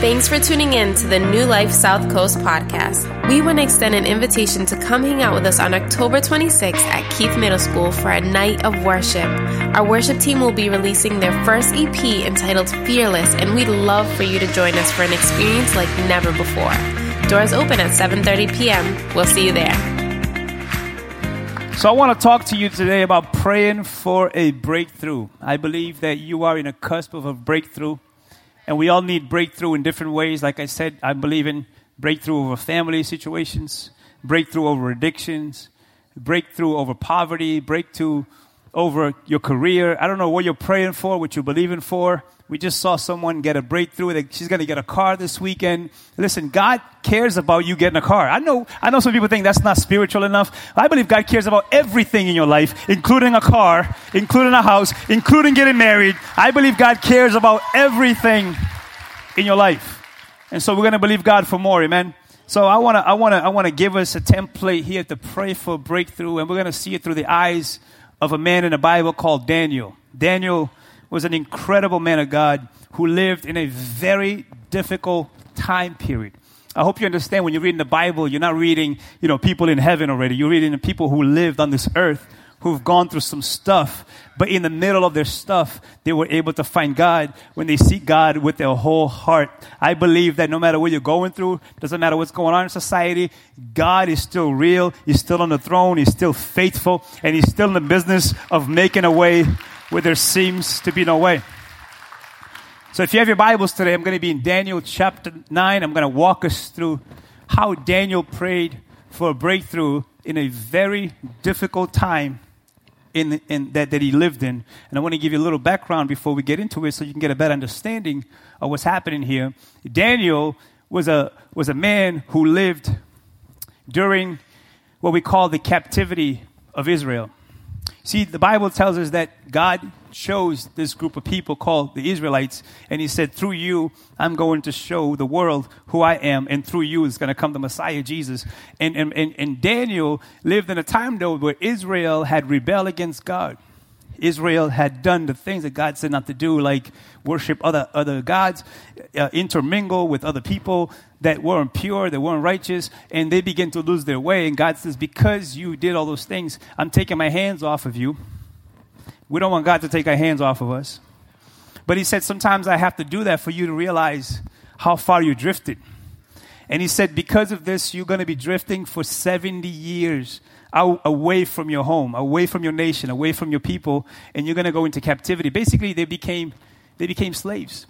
Thanks for tuning in to the New Life South Coast podcast. We want to extend an invitation to come hang out with us on October 26th at Keith Middle School for a night of worship. Our worship team will be releasing their first EP entitled Fearless, and we'd love for you to join us for an experience like never before. Doors open at 7:30 p.m. We'll see you there. So I want to talk to you today about praying for a breakthrough. I believe that you are in a cusp of a breakthrough. And we all need breakthrough in different ways. Like I said, I believe in breakthrough over family situations, breakthrough over addictions, breakthrough over poverty, breakthrough over your career. I don't know what you're praying for, what you're believing for. We just saw someone get a breakthrough. She's going to get a car this weekend. Listen, God cares about you getting a car. I know, I know some people think that's not spiritual enough. I believe God cares about everything in your life, including a car, including a house, including getting married. I believe God cares about everything in your life. And so we're going to believe God for more. Amen. So I want to, I want to, I want to give us a template here to pray for breakthrough. And we're going to see it through the eyes of a man in the Bible called Daniel. Daniel was an incredible man of God who lived in a very difficult time period. I hope you understand when you're reading the Bible, you're not reading, you know, people in heaven already. You're reading the people who lived on this earth, who've gone through some stuff, but in the middle of their stuff, they were able to find God when they seek God with their whole heart. I believe that no matter what you're going through, doesn't matter what's going on in society, God is still real. He's still on the throne. He's still faithful, and He's still in the business of making a way where there seems to be no way. So if you have your Bibles today, I'm going to be in Daniel chapter 9. I'm going to walk us through how Daniel prayed for a breakthrough in a very difficult time in, in that, that he lived in. And I want to give you a little background before we get into it so you can get a better understanding of what's happening here. Daniel was a, was a man who lived during what we call the captivity of Israel. See, the Bible tells us that God chose this group of people called the Israelites, and He said, Through you, I'm going to show the world who I am, and through you is going to come the Messiah, Jesus. And, and, and, and Daniel lived in a time, though, where Israel had rebelled against God. Israel had done the things that God said not to do, like worship other, other gods, uh, intermingle with other people that weren't pure, that weren't righteous, and they begin to lose their way. And God says, Because you did all those things, I'm taking my hands off of you. We don't want God to take our hands off of us. But He said, Sometimes I have to do that for you to realize how far you drifted. And He said, Because of this, you're going to be drifting for 70 years away from your home, away from your nation, away from your people, and you're going to go into captivity. Basically, they became, they became slaves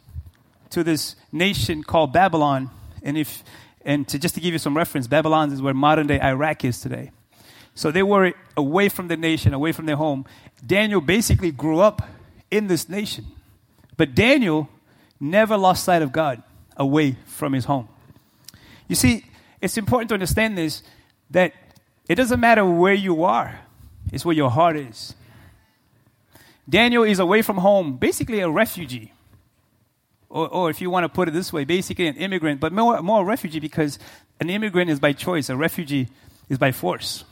to this nation called Babylon. And, if, and to, just to give you some reference, Babylon is where modern day Iraq is today. So they were away from the nation, away from their home. Daniel basically grew up in this nation. But Daniel never lost sight of God away from his home. You see, it's important to understand this that it doesn't matter where you are, it's where your heart is. Daniel is away from home, basically a refugee. Or, or if you want to put it this way, basically an immigrant, but more, more a refugee because an immigrant is by choice, a refugee is by force.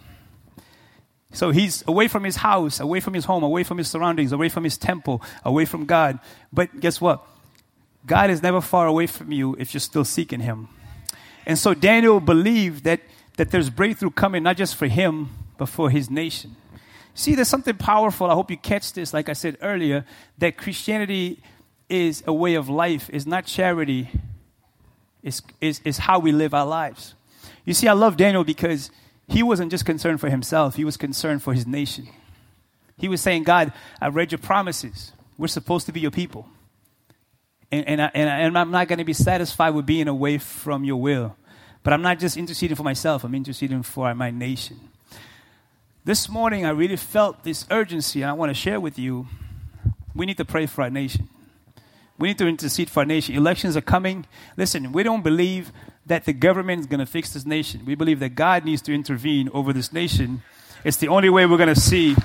So he's away from his house, away from his home, away from his surroundings, away from his temple, away from God. But guess what? God is never far away from you if you're still seeking him. And so Daniel believed that that there's breakthrough coming, not just for him, but for his nation. See, there's something powerful. I hope you catch this, like I said earlier, that Christianity is a way of life, it's not charity, it's, is, is how we live our lives. You see, I love Daniel because he wasn't just concerned for himself, he was concerned for his nation. He was saying, God, I read your promises. We're supposed to be your people. And, and, I, and, I, and I'm not going to be satisfied with being away from your will. But I'm not just interceding for myself, I'm interceding for my nation. This morning, I really felt this urgency, and I want to share with you. We need to pray for our nation. We need to intercede for our nation. Elections are coming. Listen, we don't believe that the government is going to fix this nation. We believe that God needs to intervene over this nation. It's the only way we're going to see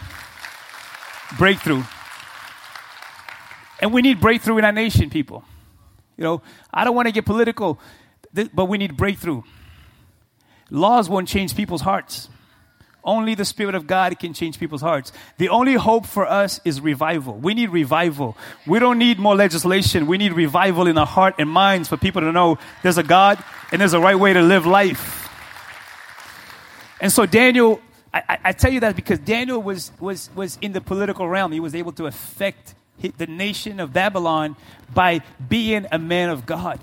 breakthrough. And we need breakthrough in our nation, people. You know, I don't want to get political, but we need breakthrough. Laws won't change people's hearts. Only the Spirit of God can change people's hearts. The only hope for us is revival. We need revival. We don't need more legislation. We need revival in our heart and minds for people to know there's a God and there's a right way to live life. And so Daniel, I, I tell you that because Daniel was, was, was in the political realm. He was able to affect the nation of Babylon by being a man of God.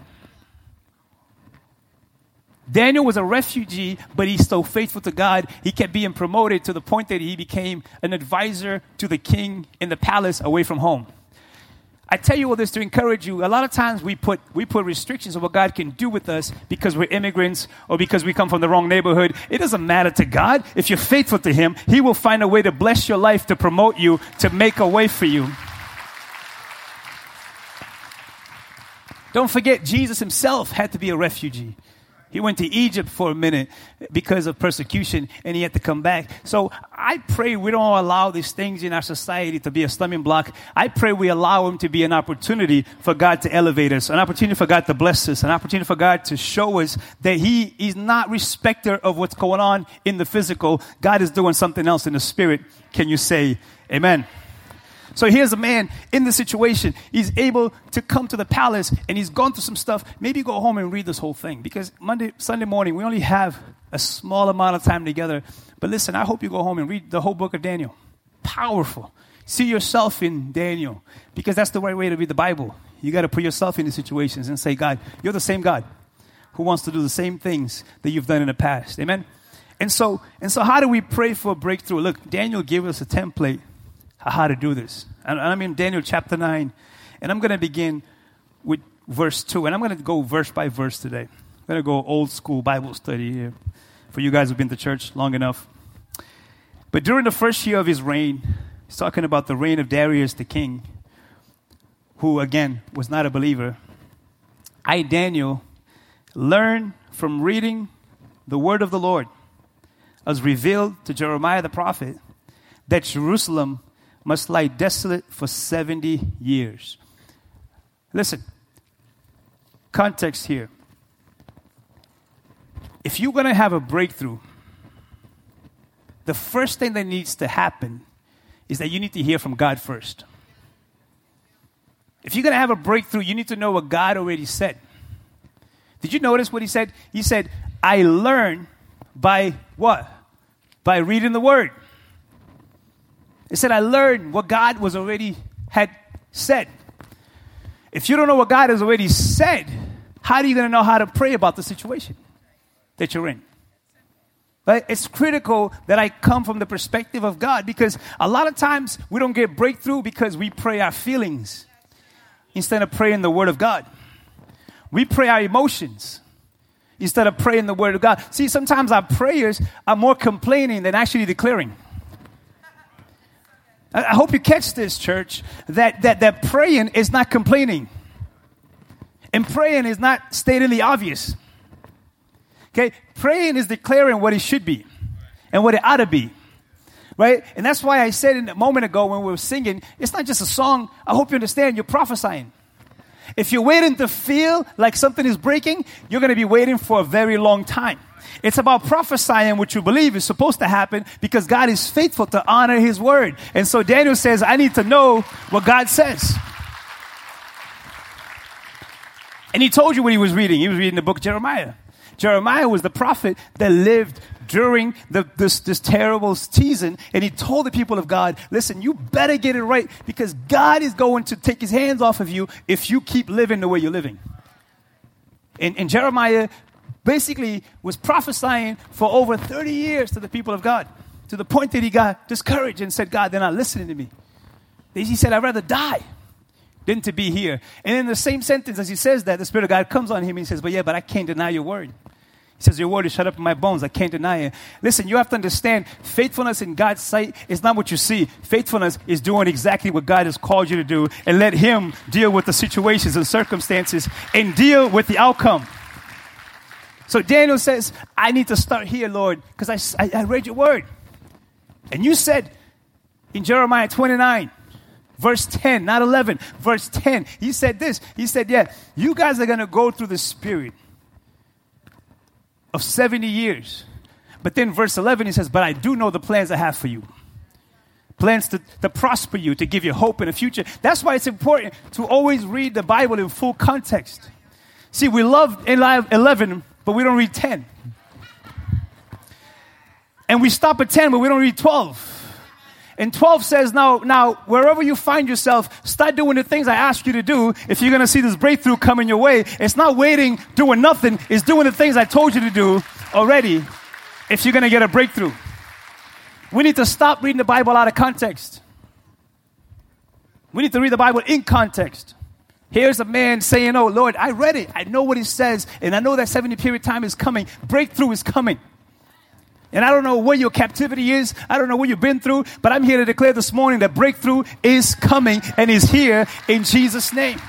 Daniel was a refugee, but he's so faithful to God, he kept being promoted to the point that he became an advisor to the king in the palace away from home. I tell you all this to encourage you. A lot of times we put, we put restrictions on what God can do with us because we're immigrants or because we come from the wrong neighborhood. It doesn't matter to God. If you're faithful to Him, He will find a way to bless your life, to promote you, to make a way for you. Don't forget, Jesus Himself had to be a refugee. He went to Egypt for a minute because of persecution and he had to come back. So I pray we don't allow these things in our society to be a stumbling block. I pray we allow them to be an opportunity for God to elevate us, an opportunity for God to bless us, an opportunity for God to show us that He is not respecter of what's going on in the physical. God is doing something else in the spirit. Can you say amen? So here's a man in the situation. He's able to come to the palace and he's gone through some stuff. Maybe go home and read this whole thing because Monday, Sunday morning, we only have a small amount of time together. But listen, I hope you go home and read the whole book of Daniel. Powerful. See yourself in Daniel because that's the right way to read the Bible. You got to put yourself in the situations and say, God, you're the same God who wants to do the same things that you've done in the past. Amen. And so, and so how do we pray for a breakthrough? Look, Daniel gave us a template how to do this. And I'm in Daniel chapter 9, and I'm going to begin with verse 2, and I'm going to go verse by verse today. I'm going to go old school Bible study here for you guys who've been to church long enough. But during the first year of his reign, he's talking about the reign of Darius the king, who again was not a believer. I, Daniel, learned from reading the word of the Lord as revealed to Jeremiah the prophet that Jerusalem must lie desolate for 70 years. Listen, context here. If you're going to have a breakthrough, the first thing that needs to happen is that you need to hear from God first. If you're going to have a breakthrough, you need to know what God already said. Did you notice what he said? He said, I learn by what? By reading the word. He said, I learned what God was already had said. If you don't know what God has already said, how are you going to know how to pray about the situation that you're in? It's critical that I come from the perspective of God because a lot of times we don't get breakthrough because we pray our feelings instead of praying the Word of God. We pray our emotions instead of praying the Word of God. See, sometimes our prayers are more complaining than actually declaring. I hope you catch this, church, that, that, that praying is not complaining. And praying is not stating the obvious. Okay? Praying is declaring what it should be and what it ought to be. Right? And that's why I said in a moment ago when we were singing, it's not just a song. I hope you understand, you're prophesying. If you're waiting to feel like something is breaking, you're going to be waiting for a very long time. It's about prophesying what you believe is supposed to happen because God is faithful to honor his word. And so Daniel says, I need to know what God says. And he told you what he was reading. He was reading the book of Jeremiah. Jeremiah was the prophet that lived during the, this, this terrible season, and he told the people of God, listen, you better get it right because God is going to take his hands off of you if you keep living the way you're living. And, and Jeremiah basically was prophesying for over 30 years to the people of God to the point that he got discouraged and said, God, they're not listening to me. He said, I'd rather die than to be here. And in the same sentence as he says that, the Spirit of God comes on him and he says, But yeah, but I can't deny your word. He says, Your word is shut up in my bones. I can't deny it. Listen, you have to understand faithfulness in God's sight is not what you see. Faithfulness is doing exactly what God has called you to do and let Him deal with the situations and circumstances and deal with the outcome. So Daniel says, I need to start here, Lord, because I, I, I read your word. And you said in Jeremiah 29, verse 10, not 11, verse 10, he said this. He said, Yeah, you guys are going to go through the spirit of 70 years. But then verse 11, he says, But I do know the plans I have for you. Plans to, to prosper you, to give you hope in the future. That's why it's important to always read the Bible in full context. See, we love 11, but we don't read 10. And we stop at 10, but we don't read 12. And 12 says, now, now, wherever you find yourself, start doing the things I ask you to do. If you're going to see this breakthrough coming your way, it's not waiting, doing nothing. It's doing the things I told you to do already if you're going to get a breakthrough. We need to stop reading the Bible out of context. We need to read the Bible in context. Here's a man saying, Oh Lord, I read it. I know what he says, and I know that 70 period time is coming. Breakthrough is coming. And I don't know where your captivity is. I don't know what you've been through, but I'm here to declare this morning that breakthrough is coming and is here in Jesus' name.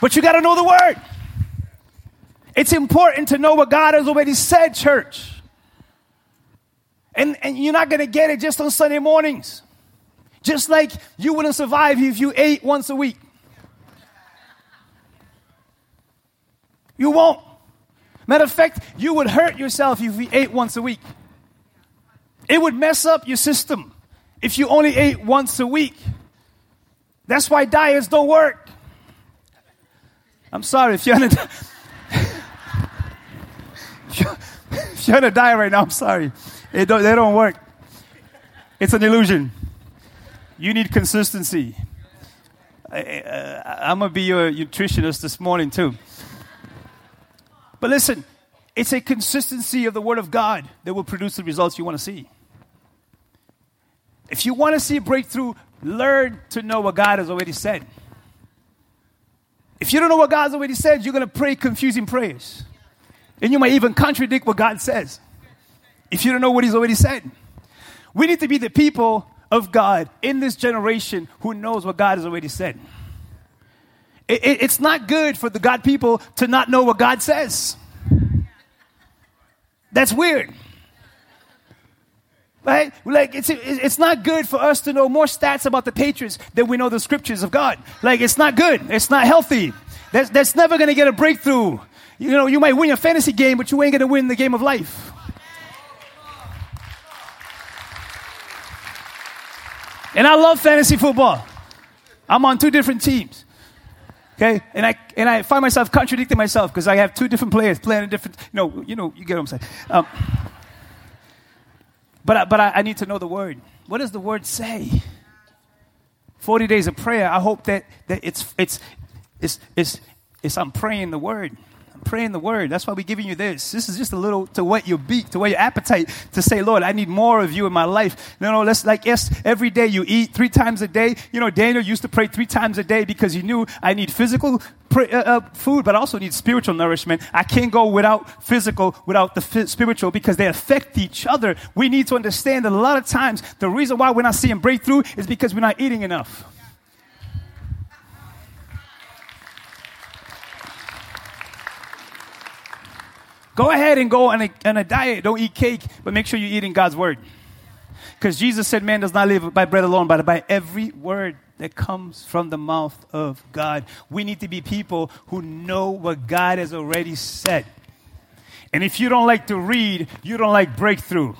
But you got to know the word. It's important to know what God has already said, church. And, and you're not going to get it just on Sunday mornings. Just like you wouldn't survive if you ate once a week. You won't. Matter of fact, you would hurt yourself if you ate once a week. It would mess up your system if you only ate once a week. That's why diets don't work. I'm sorry if you're on a, if you're on a diet right now, I'm sorry. Don't, they don't work. It's an illusion. You need consistency. I, am going to be your nutritionist this morning, too. But listen, it's a consistency of the Word of God that will produce the results you want to see. If you want to see a breakthrough, learn to know what God has already said. If you don't know what God's already said, you're going to pray confusing prayers. And you might even contradict what God says if you don't know what He's already said. We need to be the people of God in this generation who knows what God has already said. It, it, it's not good for the God people to not know what God says. That's weird. Right? Like, it's, it's not good for us to know more stats about the Patriots than we know the scriptures of God. Like, it's not good. It's not healthy. That's, that's never going to get a breakthrough. You know, you might win a fantasy game, but you ain't going to win the game of life. And I love fantasy football. I'm on two different teams. Okay, and I and I find myself contradicting myself because I have two different players playing a different. Know, you know, you get what I'm saying. Um, but I, but I, I need to know the word. What does the word say? Forty days of prayer. I hope that that it's it's it's it's, it's I'm praying the word praying the word. That's why we're giving you this. This is just a little to whet your beak, to whet your appetite, to say, Lord, I need more of you in my life. No, no, let's like, yes, every day you eat three times a day. You know, Daniel used to pray three times a day because he knew I need physical uh, uh, food, but I also need spiritual nourishment. I can't go without physical, without the f- spiritual because they affect each other. We need to understand that a lot of times the reason why we're not seeing breakthrough is because we're not eating enough. Go ahead and go on a, on a diet. Don't eat cake, but make sure you're eating God's word. Because Jesus said, Man does not live by bread alone, but by every word that comes from the mouth of God. We need to be people who know what God has already said. And if you don't like to read, you don't like breakthrough.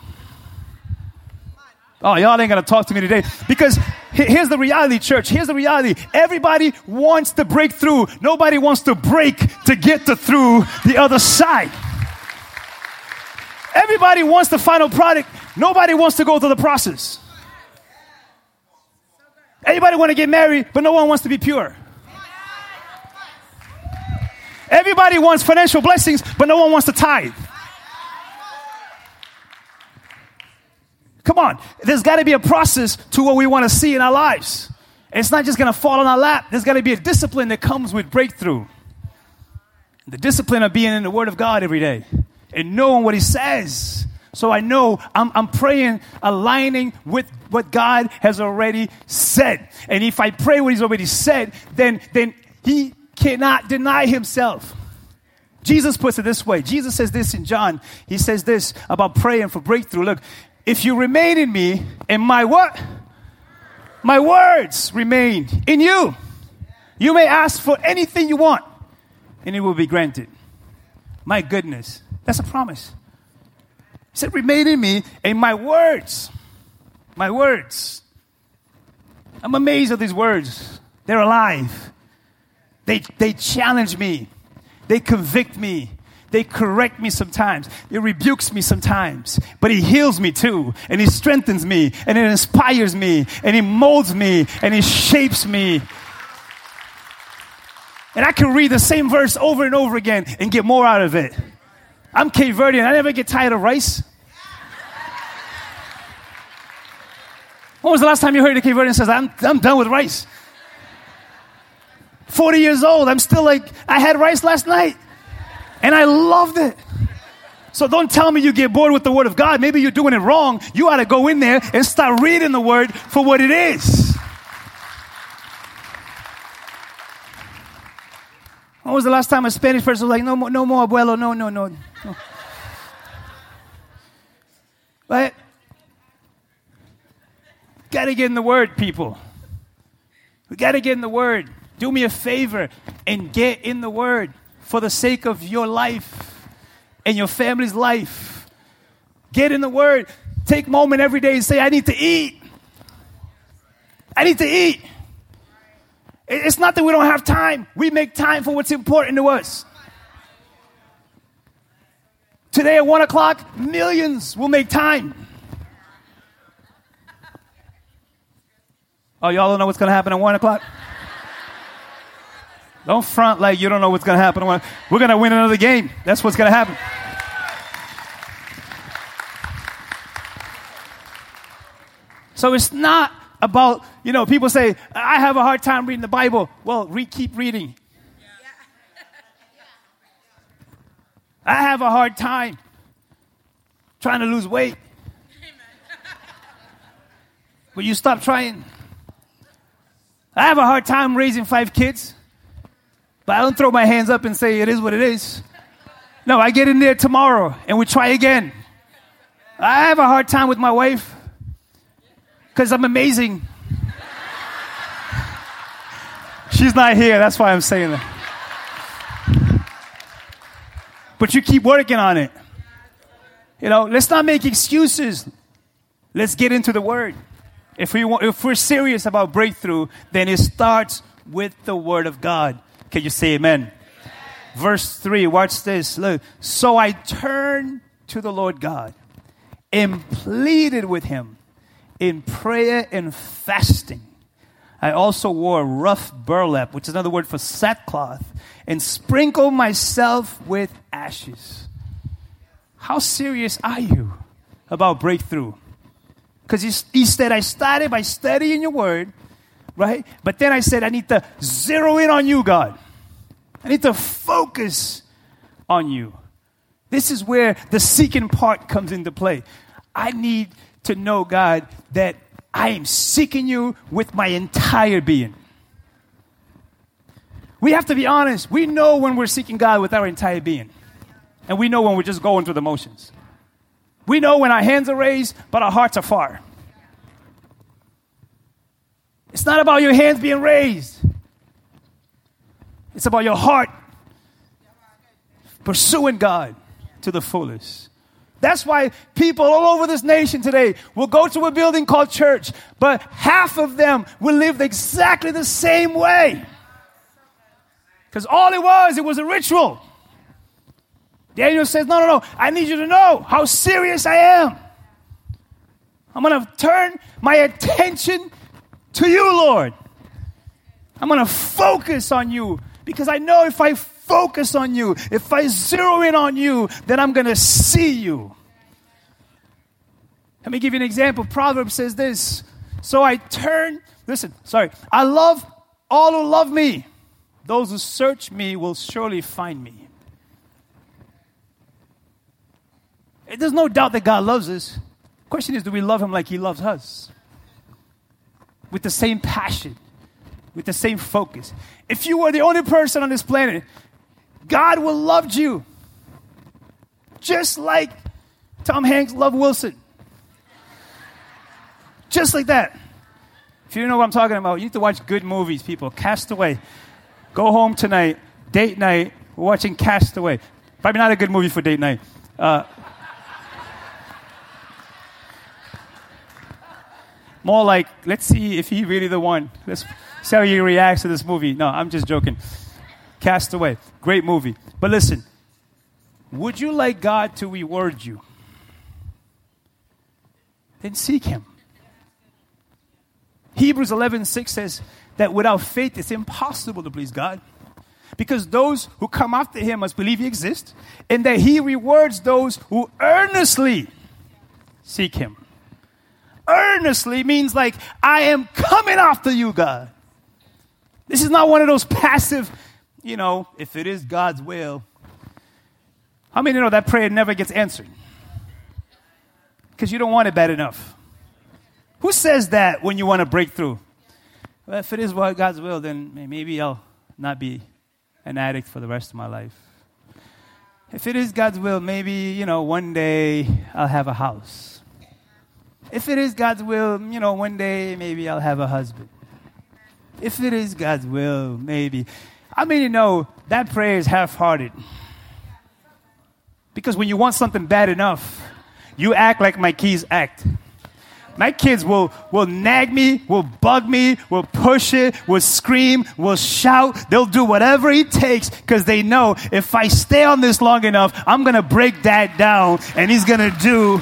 Oh, y'all ain't gonna talk to me today. Because here's the reality, church. Here's the reality. Everybody wants to break through. Nobody wants to break to get to through the other side. Everybody wants the final product. Nobody wants to go through the process. Everybody want to get married, but no one wants to be pure. Everybody wants financial blessings, but no one wants to tithe. Come on, there's got to be a process to what we want to see in our lives. It's not just going to fall on our lap. There's got to be a discipline that comes with breakthrough. The discipline of being in the Word of God every day and knowing what he says. So I know I'm, I'm praying, aligning with what God has already said. And if I pray what he's already said, then, then he cannot deny himself. Jesus puts it this way. Jesus says this in John. He says this about praying for breakthrough. Look, if you remain in me and my what? My words remain in you. You may ask for anything you want and it will be granted. My goodness. That's a promise. He said, Remain in me and my words. My words. I'm amazed at these words. They're alive. They, they challenge me. They convict me. They correct me sometimes. It rebukes me sometimes. But He heals me too. And He strengthens me. And it inspires me. And He molds me. And He shapes me. And I can read the same verse over and over again and get more out of it. I'm Cape Verdean. I never get tired of rice. When was the last time you heard a Cape Verdean says, I'm, I'm done with rice? 40 years old. I'm still like, I had rice last night and I loved it. So don't tell me you get bored with the Word of God. Maybe you're doing it wrong. You ought to go in there and start reading the Word for what it is. When was the last time a Spanish person was like, no more, no more, abuelo, no, no, no. no. Right? Got to get in the Word, people. We got to get in the Word. Do me a favor and get in the Word for the sake of your life and your family's life. Get in the Word. Take moment every day and say, I need to eat. I need to eat. It's not that we don't have time. We make time for what's important to us. Today at one o'clock, millions will make time. Oh, y'all don't know what's going to happen at one o'clock? Don't front like you don't know what's going to happen. We're going to win another game. That's what's going to happen. So it's not about, you know, people say, I have a hard time reading the Bible. Well, re- keep reading. I have a hard time trying to lose weight. Will you stop trying? I have a hard time raising five kids. But I don't throw my hands up and say it is what it is. No, I get in there tomorrow and we try again. I have a hard time with my wife because I'm amazing. She's not here, that's why I'm saying that. But you keep working on it. You know, let's not make excuses. Let's get into the word. If we want, if we're serious about breakthrough, then it starts with the word of God. Can you say amen? amen? Verse 3, watch this. Look. So I turned to the Lord God and pleaded with him in prayer and fasting. I also wore rough burlap, which is another word for sackcloth, and sprinkled myself with ashes. How serious are you about breakthrough? Because he, he said, I started by studying your word, right? But then I said, I need to zero in on you, God. I need to focus on you. This is where the seeking part comes into play. I need to know, God, that I am seeking you with my entire being. We have to be honest. We know when we're seeking God with our entire being. And we know when we're just going through the motions. We know when our hands are raised, but our hearts are far. It's not about your hands being raised. It's about your heart pursuing God to the fullest. That's why people all over this nation today will go to a building called church, but half of them will live exactly the same way. Because all it was, it was a ritual. Daniel says, No, no, no, I need you to know how serious I am. I'm going to turn my attention to you, Lord. I'm going to focus on you because I know if I focus on you, if I zero in on you, then I'm going to see you. Let me give you an example. Proverbs says this. So I turn, listen, sorry. I love all who love me. Those who search me will surely find me. There's no doubt that God loves us. Question is, do we love him like he loves us? With the same passion, with the same focus. If you were the only person on this planet, God will love you. Just like Tom Hanks loved Wilson. Just like that. If you don't know what I'm talking about, you need to watch good movies, people. Castaway. Go home tonight, date night, we're watching Castaway. Probably not a good movie for date night. Uh, more like, let's see if he really the one. Let's see how he reacts to this movie. No, I'm just joking. Castaway, great movie. But listen, would you like God to reward you? Then seek Him. Hebrews 11:6 says that without faith it's impossible to please God. Because those who come after him must believe he exists and that he rewards those who earnestly seek him. Earnestly means like, I am coming after you, God. This is not one of those passive, you know, if it is God's will. How many know that prayer never gets answered? Because you don't want it bad enough. Who says that when you want to break through? Well, if it is God's will, then maybe I'll not be an addict for the rest of my life. If it is God's will, maybe, you know, one day I'll have a house. If it is God's will, you know, one day maybe I'll have a husband. If it is God's will, maybe. I mean, you know, that prayer is half hearted. Because when you want something bad enough, you act like my keys act. My kids will, will nag me, will bug me, will push it, will scream, will shout. They'll do whatever it takes because they know if I stay on this long enough, I'm going to break that down and he's going to do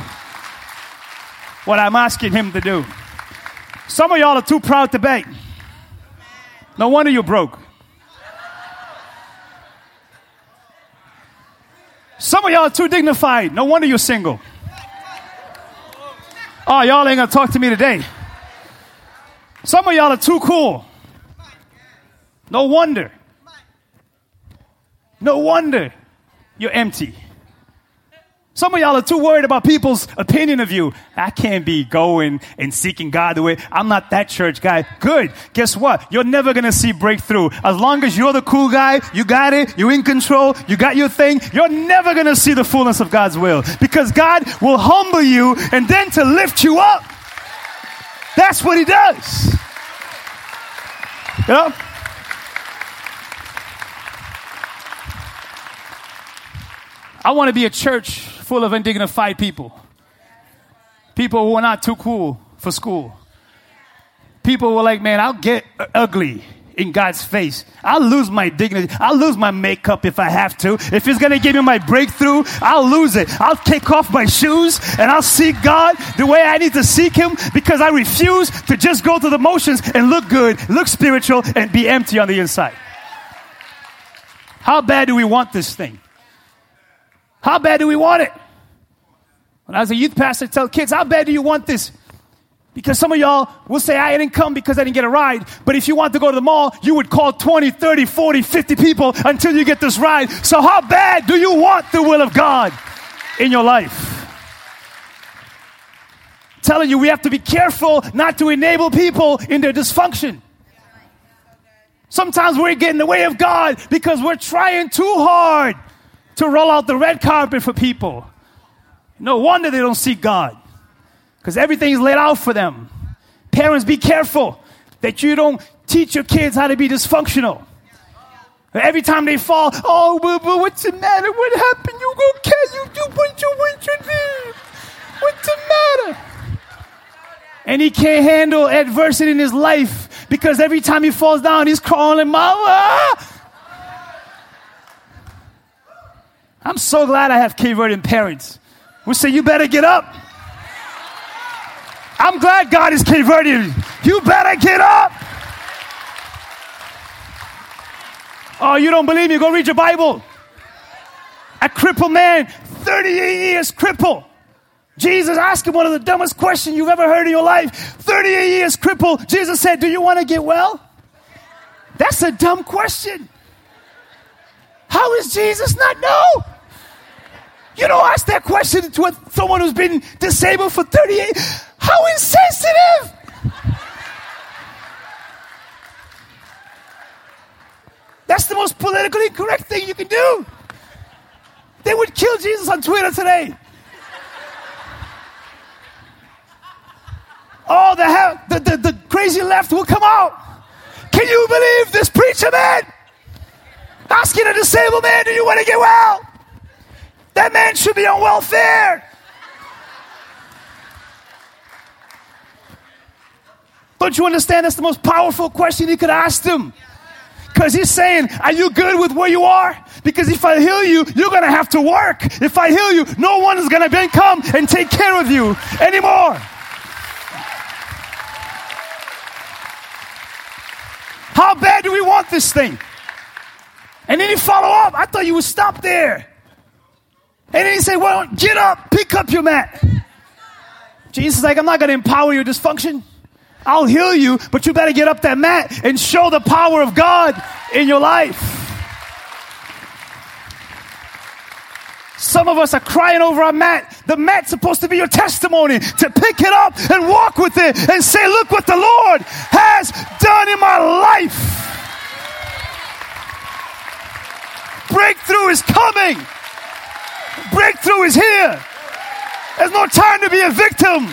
what I'm asking him to do. Some of y'all are too proud to beg. No wonder you're broke. Some of y'all are too dignified. No wonder you're single. Oh, y'all ain't gonna talk to me today. Some of y'all are too cool. No wonder. No wonder you're empty. Some of y'all are too worried about people's opinion of you. I can't be going and seeking God the way I'm not that church guy. Good. Guess what? You're never gonna see breakthrough. As long as you're the cool guy, you got it, you're in control, you got your thing, you're never gonna see the fullness of God's will. Because God will humble you and then to lift you up. That's what He does. You know? I want to be a church full of undignified people. People who are not too cool for school. People who are like, man, I'll get ugly in God's face. I'll lose my dignity. I'll lose my makeup if I have to. If it's going to give me my breakthrough, I'll lose it. I'll take off my shoes and I'll seek God the way I need to seek Him because I refuse to just go through the motions and look good, look spiritual, and be empty on the inside. How bad do we want this thing? How bad do we want it? When I was a youth pastor, I tell kids, how bad do you want this? Because some of y'all will say, I didn't come because I didn't get a ride. But if you want to go to the mall, you would call 20, 30, 40, 50 people until you get this ride. So how bad do you want the will of God in your life? telling you we have to be careful not to enable people in their dysfunction. Sometimes we're getting in the way of God because we're trying too hard to roll out the red carpet for people. No wonder they don't seek God because everything's laid out for them. Parents, be careful that you don't teach your kids how to be dysfunctional. Every time they fall, oh, but, but what's the matter? What happened? You go cat, you do what you want to do. What's the matter? And he can't handle adversity in his life because every time he falls down, he's crawling, Mama. I'm so glad I have Cape parents who say, You better get up. I'm glad God is converting You You better get up. Oh, you don't believe me? Go read your Bible. A crippled man, 38 years crippled. Jesus asked him one of the dumbest questions you've ever heard in your life. 38 years crippled. Jesus said, Do you want to get well? That's a dumb question. How is Jesus not know? You don't ask that question to a, someone who's been disabled for 38. How insensitive! That's the most politically correct thing you can do. They would kill Jesus on Twitter today. Oh, the, the, the, the crazy left will come out. Can you believe this preacher man? Asking a disabled man, do you want to get well? That man should be on welfare. Don't you understand? That's the most powerful question he could ask them. Because he's saying, Are you good with where you are? Because if I heal you, you're going to have to work. If I heal you, no one is going to come and take care of you anymore. How bad do we want this thing? And then he follow up. I thought you would stop there. And then he said, Well, get up, pick up your mat. Jesus is like, I'm not going to empower your dysfunction. I'll heal you, but you better get up that mat and show the power of God in your life. Some of us are crying over our mat. The mat's supposed to be your testimony to pick it up and walk with it and say, Look what the Lord has done in my life. Breakthrough is coming. Breakthrough is here. There's no time to be a victim.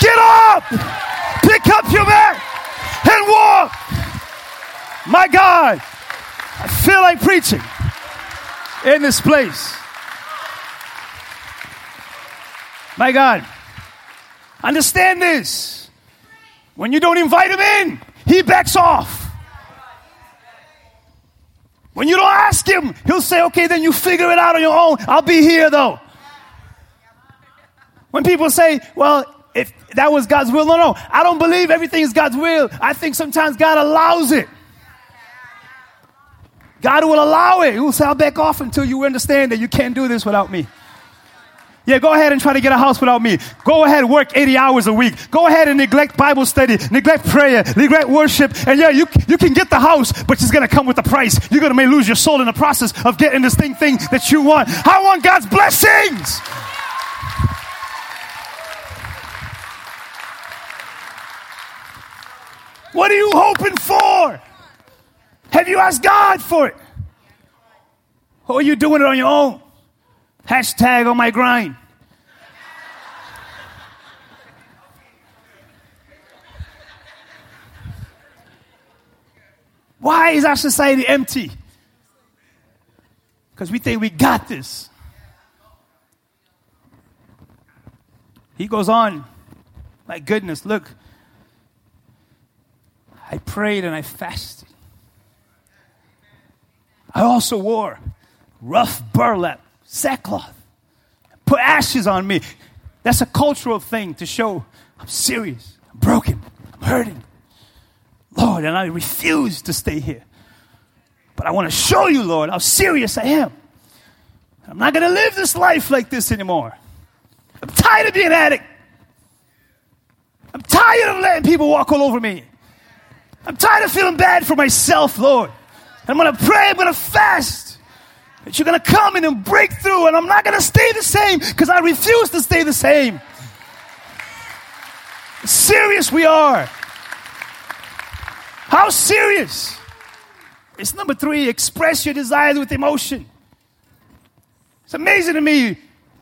Get up pick up your mat and walk. My God, I feel like preaching in this place. My God, understand this. When you don't invite him in, he backs off. When you don't ask him, he'll say, okay, then you figure it out on your own. I'll be here though. When people say, well, if that was God's will. No, no. I don't believe everything is God's will. I think sometimes God allows it. God will allow it. He will say, I'll back off until you understand that you can't do this without me. Yeah, go ahead and try to get a house without me. Go ahead work 80 hours a week. Go ahead and neglect Bible study, neglect prayer, neglect worship. And yeah, you, you can get the house, but it's going to come with a price. You're going to may lose your soul in the process of getting this thing, thing that you want. I want God's blessings. What are you hoping for? Have you asked God for it? Or are you doing it on your own? Hashtag on my grind. Why is our society empty? Because we think we got this. He goes on, my goodness, look, I prayed and I fasted. I also wore rough burlap, sackcloth, put ashes on me. That's a cultural thing to show I'm serious, I'm broken, I'm hurting. Lord, and I refuse to stay here. But I want to show you, Lord, how serious I am. I'm not going to live this life like this anymore. I'm tired of being an addict. I'm tired of letting people walk all over me. I'm tired of feeling bad for myself, Lord. I'm going to pray, I'm going to fast. That you're going to come in and break through, and I'm not going to stay the same because I refuse to stay the same. Serious we are. How serious? It's number three express your desires with emotion. It's amazing to me.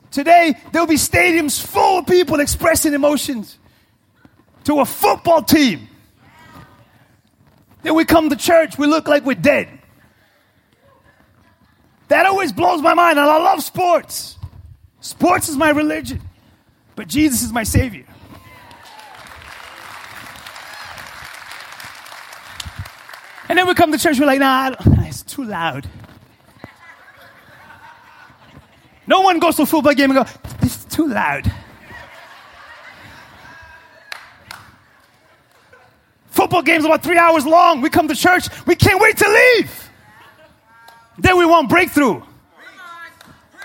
Today, there'll be stadiums full of people expressing emotions to a football team. Then we come to church, we look like we're dead. That always blows my mind, and I love sports. Sports is my religion, but Jesus is my Savior. And then we come to church, we're like, nah, it's too loud. No one goes to a football game and go, it's too loud. Football games about three hours long. We come to church. We can't wait to leave. Then we want breakthrough.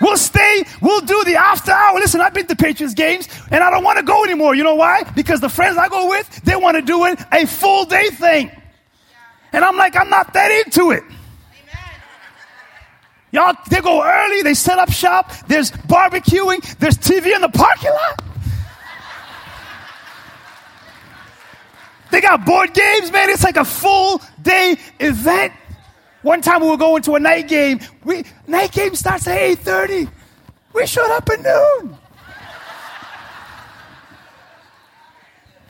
We'll stay. We'll do the after hour. Listen, I've been to Patriots games and I don't want to go anymore. You know why? Because the friends I go with, they want to do it a full day thing. And I'm like, I'm not that into it. Y'all, they go early, they set up shop, there's barbecuing, there's TV in the parking lot. They got board games, man. It's like a full day event. One time we were going to a night game. We night game starts at 8:30. We showed up at noon.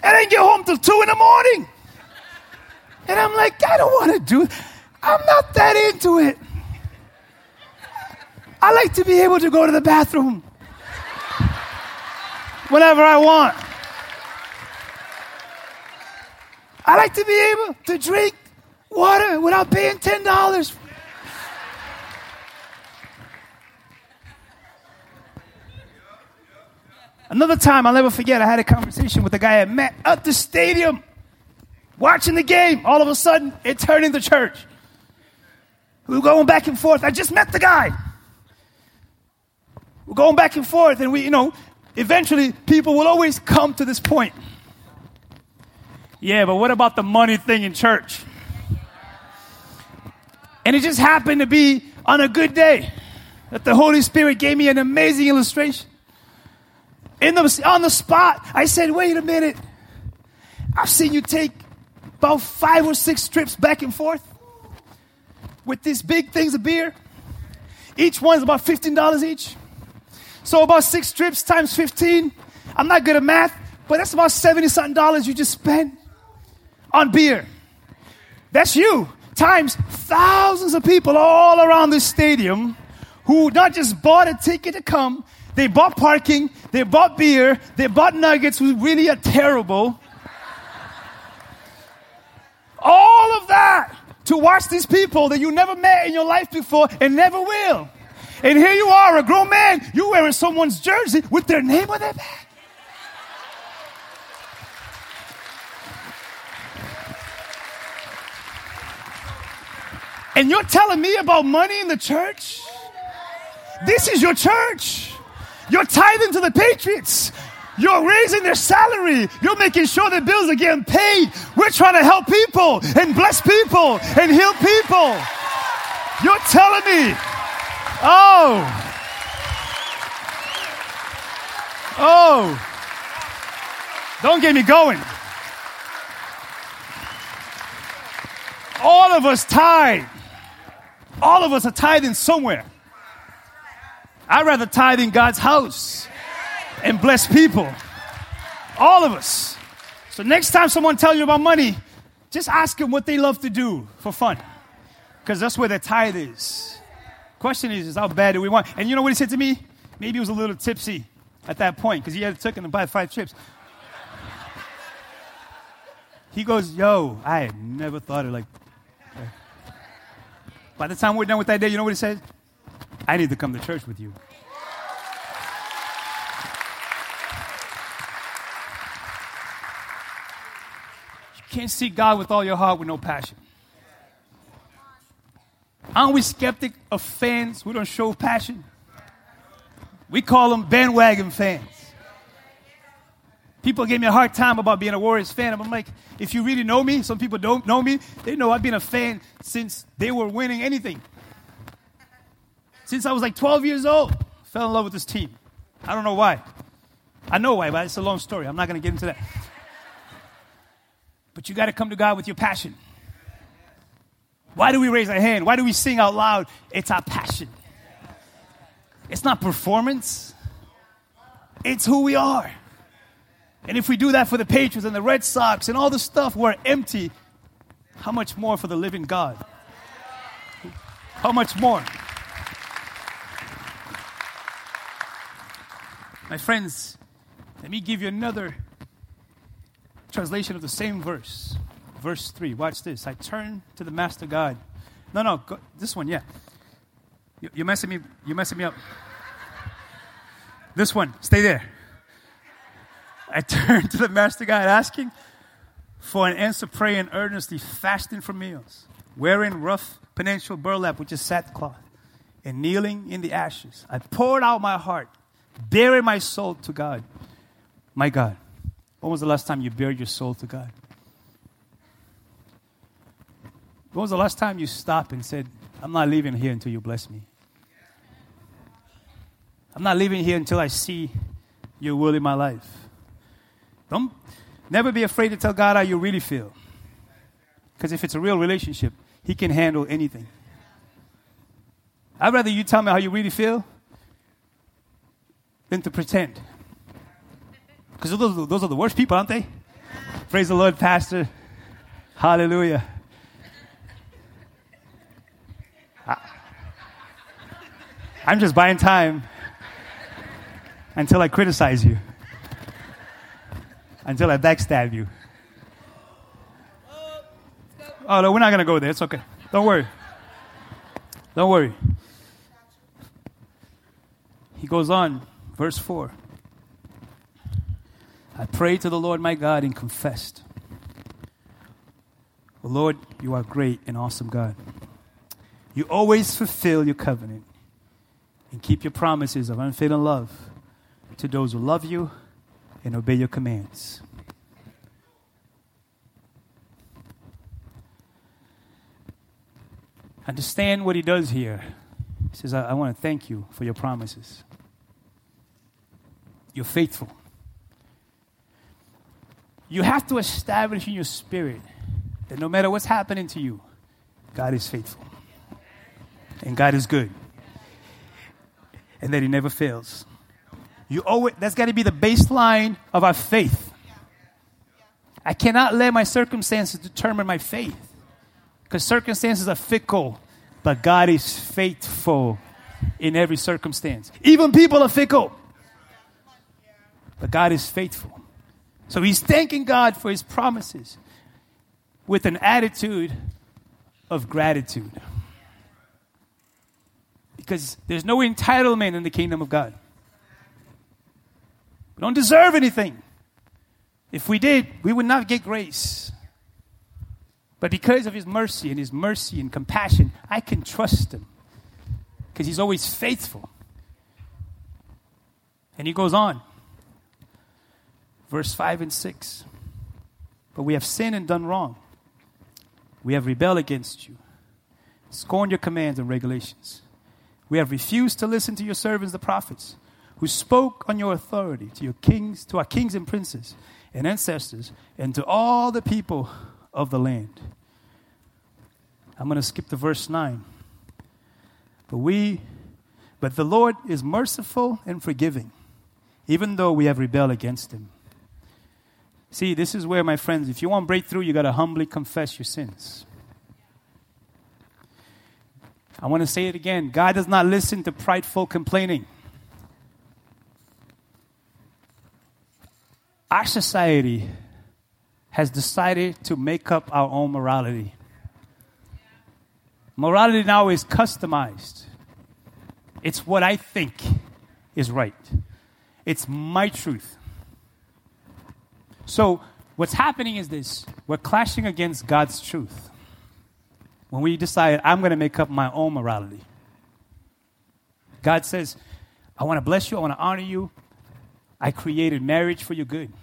And then get home till two in the morning. And I'm like, I don't want to do I'm not that into it. I like to be able to go to the bathroom whenever I want. I like to be able to drink water without paying $10. Another time, I'll never forget, I had a conversation with a guy I met at the stadium watching the game. All of a sudden, it turned into church. We were going back and forth. I just met the guy. We're going back and forth, and we, you know, eventually people will always come to this point. Yeah, but what about the money thing in church? And it just happened to be on a good day that the Holy Spirit gave me an amazing illustration. In the, on the spot, I said, wait a minute. I've seen you take about five or six trips back and forth with these big things of beer. Each one's about $15 each. So about six trips times 15. I'm not good at math, but that's about 70 something dollars you just spent on beer. That's you times thousands of people all around this stadium who not just bought a ticket to come, they bought parking, they bought beer, they bought nuggets, who really are terrible. All of that to watch these people that you never met in your life before and never will. And here you are, a grown man, you wearing someone's jersey with their name on their back. And you're telling me about money in the church? This is your church. You're tithing to the Patriots. You're raising their salary. You're making sure their bills are getting paid. We're trying to help people and bless people and heal people. You're telling me, oh, oh, don't get me going. All of us tithe. All of us are tithing somewhere. I'd rather tithe in God's house and bless people. All of us. So next time someone tells you about money, just ask them what they love to do for fun. Because that's where their tithe is. Question is, is how bad do we want? And you know what he said to me? Maybe he was a little tipsy at that point because he had taken buy five trips. He goes, Yo, I never thought of like. By the time we're done with that day, you know what he said? I need to come to church with you. You can't seek God with all your heart with no passion. Aren't we skeptic of fans who don't show passion? We call them bandwagon fans. People gave me a hard time about being a Warriors fan. I'm like, if you really know me, some people don't know me, they know I've been a fan since they were winning anything. Since I was like 12 years old, fell in love with this team. I don't know why. I know why, but it's a long story. I'm not going to get into that. But you got to come to God with your passion. Why do we raise our hand? Why do we sing out loud? It's our passion. It's not performance, it's who we are. And if we do that for the Patriots and the Red Sox and all the stuff, we're empty. How much more for the living God? How much more? My friends, let me give you another translation of the same verse. Verse 3. Watch this. I turn to the Master God. No, no, go, this one, yeah. You, you're messing me. You're messing me up. This one, stay there. I turned to the Master God, asking for an answer, praying earnestly, fasting for meals, wearing rough penitential burlap, which is sackcloth, and kneeling in the ashes. I poured out my heart, baring my soul to God. My God, when was the last time you bared your soul to God? When was the last time you stopped and said, I'm not leaving here until you bless me? I'm not leaving here until I see your will in my life. Don't never be afraid to tell God how you really feel. Because if it's a real relationship, He can handle anything. I'd rather you tell me how you really feel than to pretend. Because those, those are the worst people, aren't they? Praise the Lord, Pastor. Hallelujah. I, I'm just buying time until I criticize you, until I backstab you. Oh, no, we're not going to go there. It's okay. Don't worry. Don't worry. He goes on, verse 4. I prayed to the Lord my God and confessed. Lord, you are great and awesome God. You always fulfill your covenant and keep your promises of unfailing love to those who love you and obey your commands. Understand what he does here. He says, I, I want to thank you for your promises. You're faithful. You have to establish in your spirit that no matter what's happening to you, God is faithful. And God is good. And that He never fails. You owe it, that's got to be the baseline of our faith. I cannot let my circumstances determine my faith. Because circumstances are fickle, but God is faithful in every circumstance. Even people are fickle, but God is faithful. So he's thanking God for his promises with an attitude of gratitude. Because there's no entitlement in the kingdom of God. We don't deserve anything. If we did, we would not get grace. But because of his mercy and his mercy and compassion, I can trust him. Because he's always faithful. And he goes on. Verse 5 and 6. But we have sinned and done wrong. We have rebelled against you, scorned your commands and regulations. We have refused to listen to your servants, the prophets, who spoke on your authority to your kings, to our kings and princes and ancestors, and to all the people of the land. I'm going to skip to verse 9. But we, but the Lord is merciful and forgiving, even though we have rebelled against him. See, this is where, my friends, if you want breakthrough, you got to humbly confess your sins. I want to say it again God does not listen to prideful complaining. Our society has decided to make up our own morality. Morality now is customized. It's what I think is right. It's my truth. So, what's happening is this we're clashing against God's truth. When we decide, I'm going to make up my own morality. God says, I want to bless you, I want to honor you. I created marriage for your good.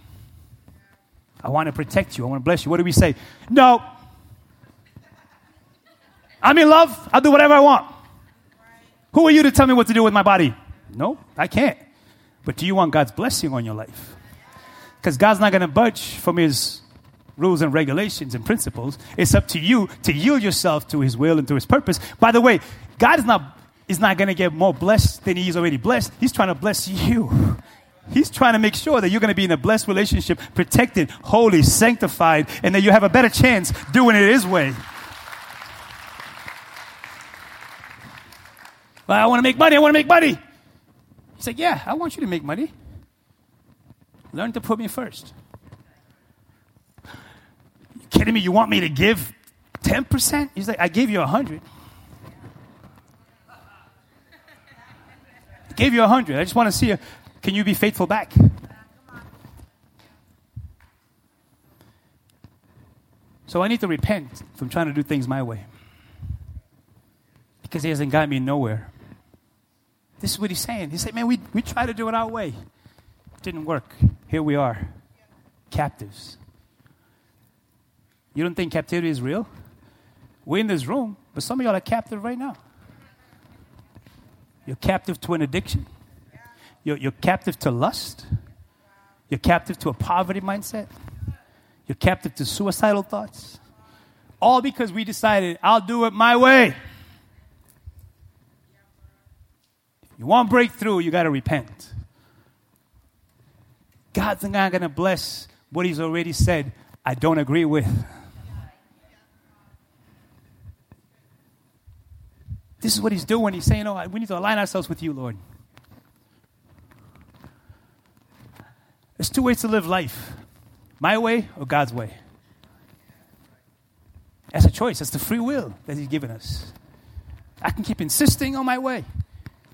I want to protect you, I want to bless you. What do we say? No. I'm in love, I'll do whatever I want. Who are you to tell me what to do with my body? No, I can't. But do you want God's blessing on your life? Because God's not going to budge from His rules and regulations and principles. It's up to you to yield yourself to His will and to His purpose. By the way, God is not, is not going to get more blessed than He's already blessed. He's trying to bless you. He's trying to make sure that you're going to be in a blessed relationship, protected, holy, sanctified, and that you have a better chance doing it His way. Well, I want to make money. I want to make money. He's like, Yeah, I want you to make money. Learn to put me first. You kidding me? You want me to give 10%? He's like, I gave you 100. I gave you 100. I just want to see, you. Can you be faithful back? So I need to repent from trying to do things my way. Because he hasn't got me nowhere. This is what he's saying. He said, Man, we, we try to do it our way. It didn't work. Here we are, captives. You don't think captivity is real? We're in this room, but some of y'all are captive right now. You're captive to an addiction. You're, you're captive to lust. You're captive to a poverty mindset. You're captive to suicidal thoughts. All because we decided, I'll do it my way. You want breakthrough, you got to repent. God's not going to bless what He's already said, I don't agree with. This is what He's doing. He's saying, Oh, we need to align ourselves with you, Lord. There's two ways to live life my way or God's way. That's a choice. That's the free will that He's given us. I can keep insisting on my way,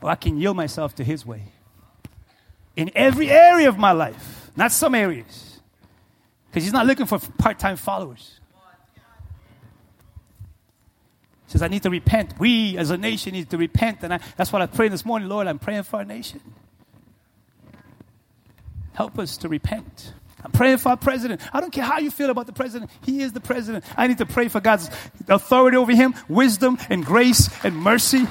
or I can yield myself to His way. In every area of my life, not some areas. Because He's not looking for part time followers. He says, I need to repent. We as a nation need to repent. And I, that's what I prayed this morning, Lord. I'm praying for our nation. Help us to repent. I'm praying for our president. I don't care how you feel about the president. He is the president. I need to pray for God's authority over him, wisdom and grace and mercy.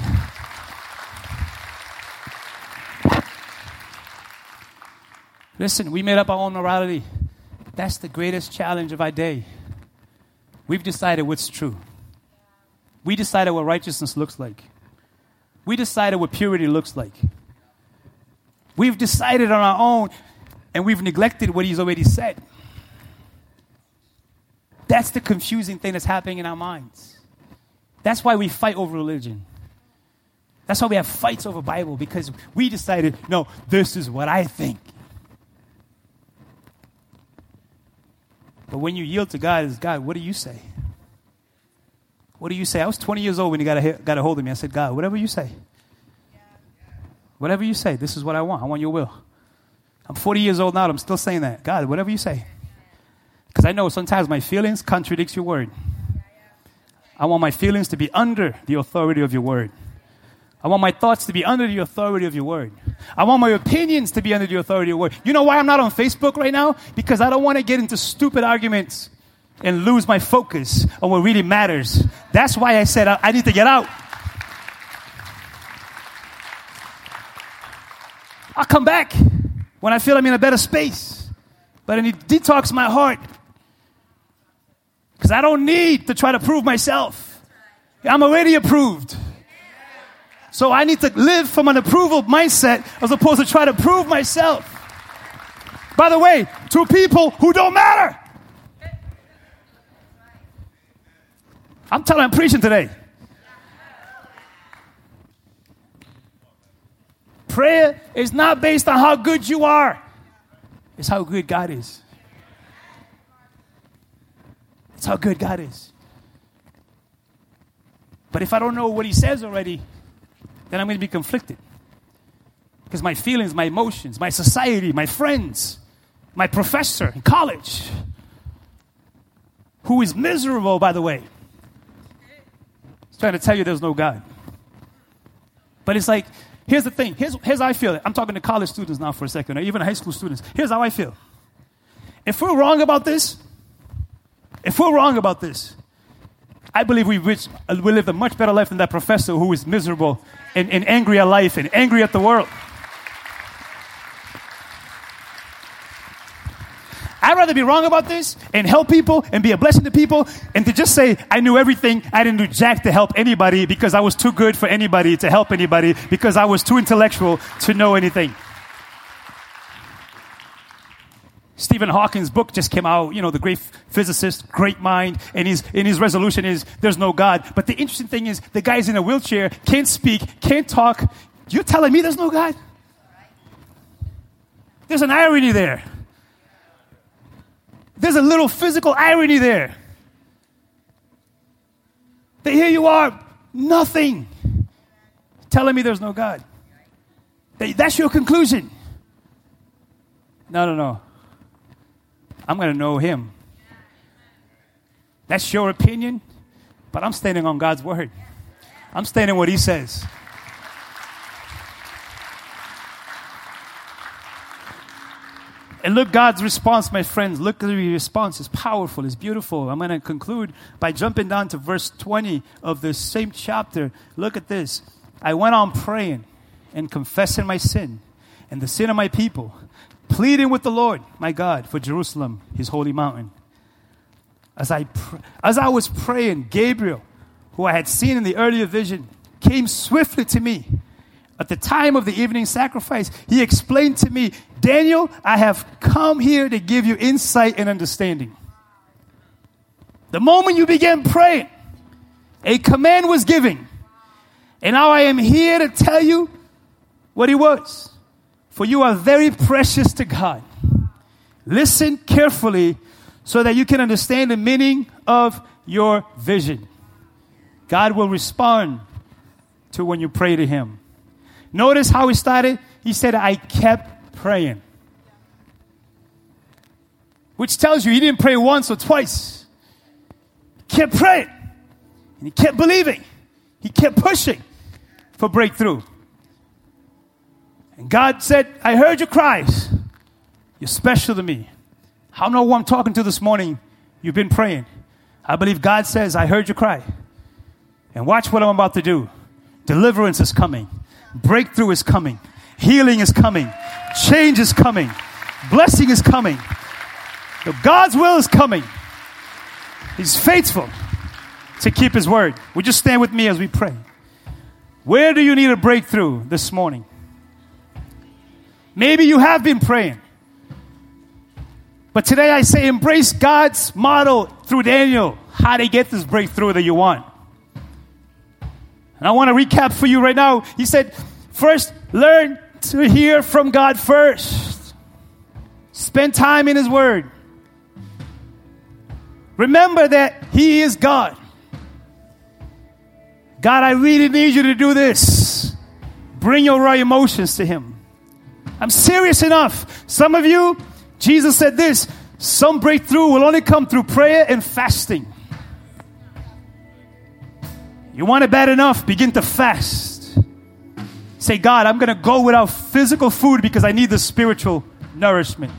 Listen, we made up our own morality. That's the greatest challenge of our day. We've decided what's true. We decided what righteousness looks like. We decided what purity looks like. We've decided on our own and we've neglected what he's already said. That's the confusing thing that's happening in our minds. That's why we fight over religion. That's why we have fights over Bible because we decided, no, this is what I think. But when you yield to God, is God, what do you say? What do you say? I was 20 years old when he got a, got a hold of me. I said, God, whatever you say. Whatever you say, this is what I want. I want your will. I'm 40 years old now. I'm still saying that. God, whatever you say. Because I know sometimes my feelings contradicts your word. I want my feelings to be under the authority of your word. I want my thoughts to be under the authority of your word. I want my opinions to be under the authority of your word. You know why I'm not on Facebook right now? Because I don't want to get into stupid arguments and lose my focus on what really matters. That's why I said I, I need to get out. I'll come back when I feel I'm in a better space. But I need to detox my heart. Because I don't need to try to prove myself. I'm already approved. So I need to live from an approval mindset as opposed to try to prove myself. By the way, to people who don't matter. I'm telling I'm preaching today. Prayer is not based on how good you are, it's how good God is. It's how good God is. But if I don't know what He says already, then I'm going to be conflicted. Because my feelings, my emotions, my society, my friends, my professor in college, who is miserable, by the way, is trying to tell you there's no God. But it's like, Here's the thing. Here's, here's how I feel. I'm talking to college students now for a second, or even high school students. Here's how I feel. If we're wrong about this, if we're wrong about this, I believe we, reach, we lived a much better life than that professor who is miserable and, and angry at life and angry at the world. I'd rather be wrong about this and help people and be a blessing to people and to just say, I knew everything. I didn't do jack to help anybody because I was too good for anybody to help anybody because I was too intellectual to know anything. Stephen Hawking's book just came out, you know, the great physicist, great mind, and his, and his resolution is there's no God. But the interesting thing is the guy's in a wheelchair, can't speak, can't talk. You're telling me there's no God? There's an irony there. There's a little physical irony there. That here you are, nothing, telling me there's no God. That's your conclusion. No, no, no. I'm going to know Him. That's your opinion, but I'm standing on God's word. I'm standing what He says. And look, God's response, my friends, look at the response. It's powerful, it's beautiful. I'm going to conclude by jumping down to verse 20 of the same chapter. Look at this. I went on praying and confessing my sin and the sin of my people, pleading with the Lord, my God, for Jerusalem, his holy mountain. As I, pr- as I was praying, Gabriel, who I had seen in the earlier vision, came swiftly to me at the time of the evening sacrifice, he explained to me, Daniel, I have come here to give you insight and understanding. The moment you began praying, a command was given. And now I am here to tell you what it was. For you are very precious to God. Listen carefully so that you can understand the meaning of your vision. God will respond to when you pray to Him. Notice how he started? He said, I kept praying. Which tells you he didn't pray once or twice. He kept praying. And he kept believing. He kept pushing for breakthrough. And God said, I heard your cries. You're special to me. I don't know who I'm talking to this morning. You've been praying. I believe God says, I heard your cry. And watch what I'm about to do. Deliverance is coming. Breakthrough is coming. Healing is coming. Change is coming. Blessing is coming. God's will is coming. He's faithful to keep His word. Would you stand with me as we pray? Where do you need a breakthrough this morning? Maybe you have been praying. But today I say embrace God's model through Daniel, how to get this breakthrough that you want. And I want to recap for you right now. He said, first, learn to hear from God first. Spend time in His Word. Remember that He is God. God, I really need you to do this. Bring your raw emotions to Him. I'm serious enough. Some of you, Jesus said this some breakthrough will only come through prayer and fasting. You want it bad enough, begin to fast. Say, God, I'm going to go without physical food because I need the spiritual nourishment.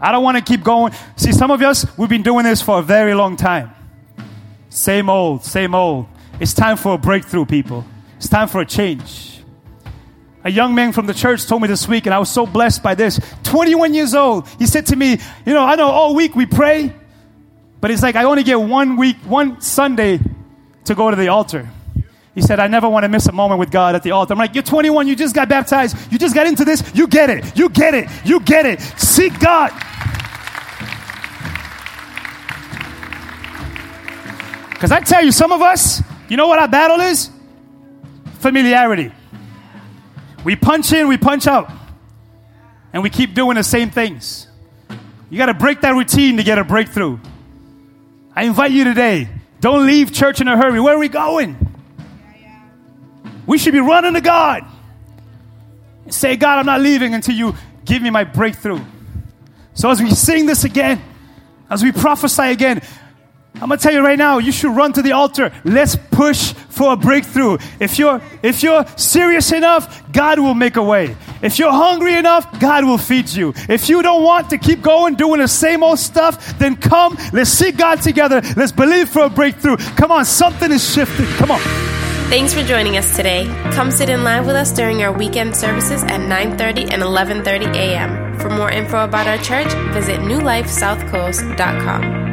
I don't want to keep going. See, some of us, we've been doing this for a very long time. Same old, same old. It's time for a breakthrough, people. It's time for a change. A young man from the church told me this week, and I was so blessed by this. 21 years old. He said to me, You know, I know all week we pray, but it's like I only get one week, one Sunday to go to the altar. He said, I never want to miss a moment with God at the altar. I'm like, You're 21, you just got baptized, you just got into this, you get it, you get it, you get it. Seek God. Because I tell you, some of us, you know what our battle is? Familiarity. We punch in, we punch out, and we keep doing the same things. You got to break that routine to get a breakthrough. I invite you today don't leave church in a hurry. Where are we going? We should be running to God. Say, God, I'm not leaving until you give me my breakthrough. So as we sing this again, as we prophesy again, I'm gonna tell you right now, you should run to the altar. Let's push for a breakthrough. If you're if you're serious enough, God will make a way. If you're hungry enough, God will feed you. If you don't want to keep going doing the same old stuff, then come, let's seek God together. Let's believe for a breakthrough. Come on, something is shifting. Come on. Thanks for joining us today. Come sit in live with us during our weekend services at 9:30 and 11:30 a.m. For more info about our church, visit newlifesouthcoast.com.